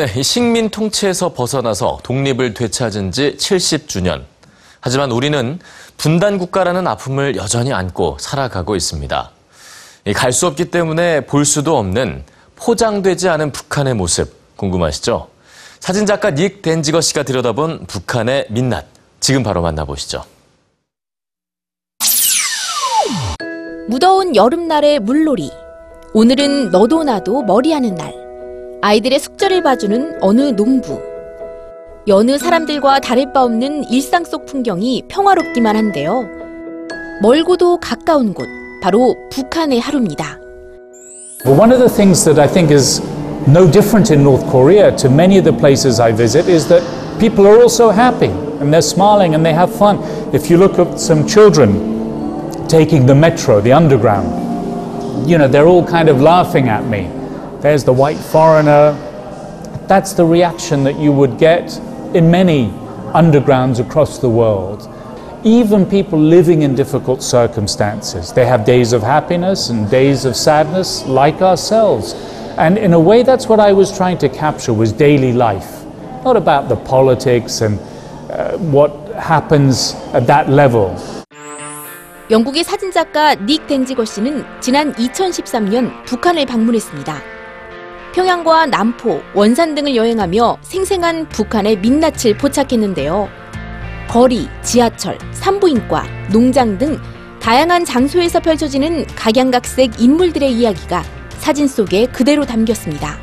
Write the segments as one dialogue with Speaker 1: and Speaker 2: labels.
Speaker 1: 네, 이 식민 통치에서 벗어나서 독립을 되찾은 지 70주년. 하지만 우리는 분단 국가라는 아픔을 여전히 안고 살아가고 있습니다. 갈 수 없기 때문에 볼 수도 없는 포장되지 않은 북한의 모습 궁금하시죠? 사진작가 닉 덴지거 씨가 들여다본 북한의 민낯. 지금 바로 만나보시죠.
Speaker 2: 무더운 여름날의 물놀이. 오늘은 너도 나도 머리하는 날. 아이들의 숙제를 봐주는 어느 농부. 여느 사람들과 다를 바 없는 일상 속 풍경이 평화롭기만 한데요. 멀고도 가까운 곳, 바로 북한의 하루입니다.
Speaker 3: One of the things that I think is no different in North Korea to many of the places I visit is that people are also happy and they're smiling and they have fun. If you look at some children taking the metro, the underground, you know, they're all kind of laughing at me. There's the white foreigner. That's the reaction that you would get in many undergrounds across the world. Even people living in difficult circumstances, they have days of happiness and days of sadness like ourselves. And in a way, that's what I was trying to capture was daily life. Not about the politics and uh, what happens at that level.
Speaker 2: 영국의 사진작가 닉 덴지거 씨는 지난 2013년 북한을 방문했습니다. 평양과 남포, 원산 등을 여행하며 생생한 북한의 민낯을 포착했는데요. 거리, 지하철, 산부인과, 농장 등 다양한 장소에서 펼쳐지는 각양각색 인물들의 이야기가 사진 속에 그대로 담겼습니다.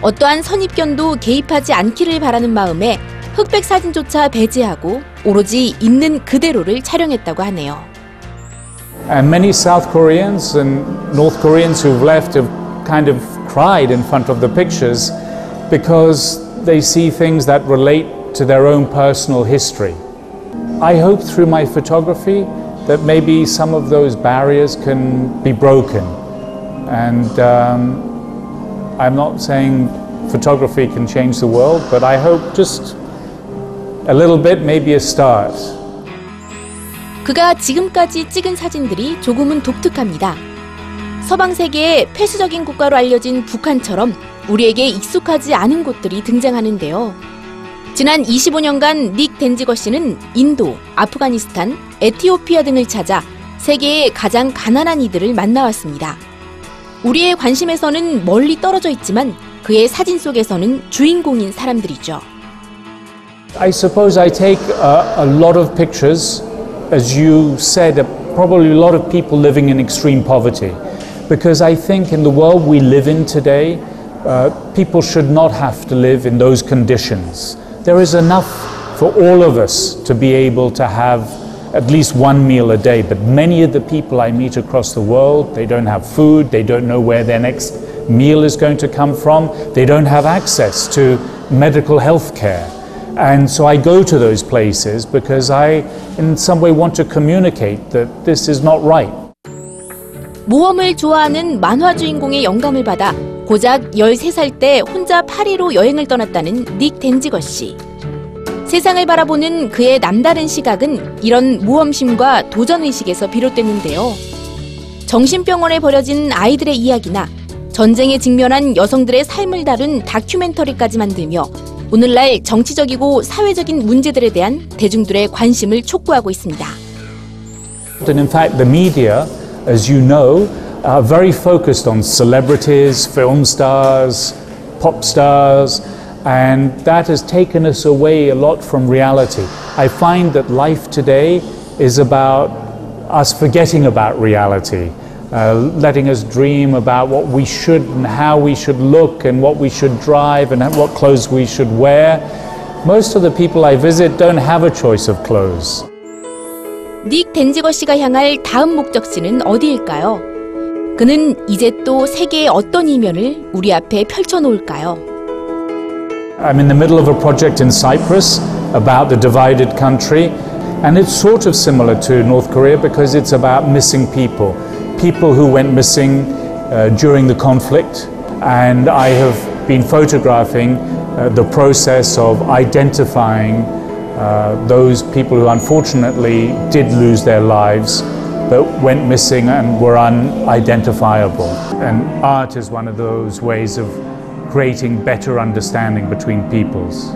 Speaker 2: 어떠한 선입견도 개입하지 않기를 바라는 마음에 흑백 사진조차 배제하고 오로지 있는 그대로를 촬영했다고 하네요.
Speaker 3: And many South Koreans and North Koreans who've left have kind of cried in front of the pictures because they see things that relate to their own personal history. I hope through my photography that maybe some of those barriers can be broken. And um, I'm not saying photography can change the world, but I hope just a little bit, maybe a start.
Speaker 2: 그가 지금까지 찍은 사진들이 조금은 독특합니다. 서방 세계의 폐쇄적인 국가로 알려진 북한처럼 우리에게 익숙하지 않은 곳들이 등장하는데요. 지난 25년간 닉 덴지거 씨는 인도, 아프가니스탄, 에티오피아 등을 찾아 세계의 가장 가난한 이들을 만나왔습니다. 우리의 관심에서는 멀리 떨어져 있지만 그의 사진 속에서는 주인공인 사람들이죠.
Speaker 3: I suppose I take a, a lot of pictures, as you said, probably a lot of people living in extreme poverty. Because I think in the world we live in today, uh, people should not have to live in those conditions. There is enough for all of us to be able to have at least one meal a day. But many of the people I meet across the world, they don't have food, they don't know where their next meal is going to come from, they don't have access to medical health care. And so I go to those places because I, in some way, want to communicate that this is not right.
Speaker 2: 모험을 좋아하는 만화 주인공의 영감을 받아 고작 13살 때 혼자 파리로 여행을 떠났다는 닉 덴지거 씨. 세상을 바라보는 그의 남다른 시각은 이런 모험심과 도전의식에서 비롯됐는데요. 정신병원에 버려진 아이들의 이야기나 전쟁에 직면한 여성들의 삶을 다룬 다큐멘터리까지 만들며 오늘날 정치적이고 사회적인 문제들에 대한 대중들의 관심을 촉구하고 있습니다.
Speaker 3: As you know, are very focused on celebrities, film stars, pop stars, and that has taken us away a lot from reality. I find that life today is about us forgetting about reality, uh, letting us dream about what we should and how we should look and what we should drive and what clothes we should wear. Most of the people I visit don't have a choice of clothes.
Speaker 2: 닉 덴지거 씨가 향할 다음 목적지는 어디일까요? 그는 이제 또 세계의 어떤 이면을 우리 앞에 펼쳐놓을까요?
Speaker 3: I'm in the middle of a project in Cyprus about the divided country, and it's sort of similar to North Korea because it's about missing people, people who went missing uh, during the conflict. And I have been photographing uh, the process of identifying uh, those people who unfortunately did lose their lives that went missing and were unidentifiable. And art is one of those ways of creating better understanding between peoples.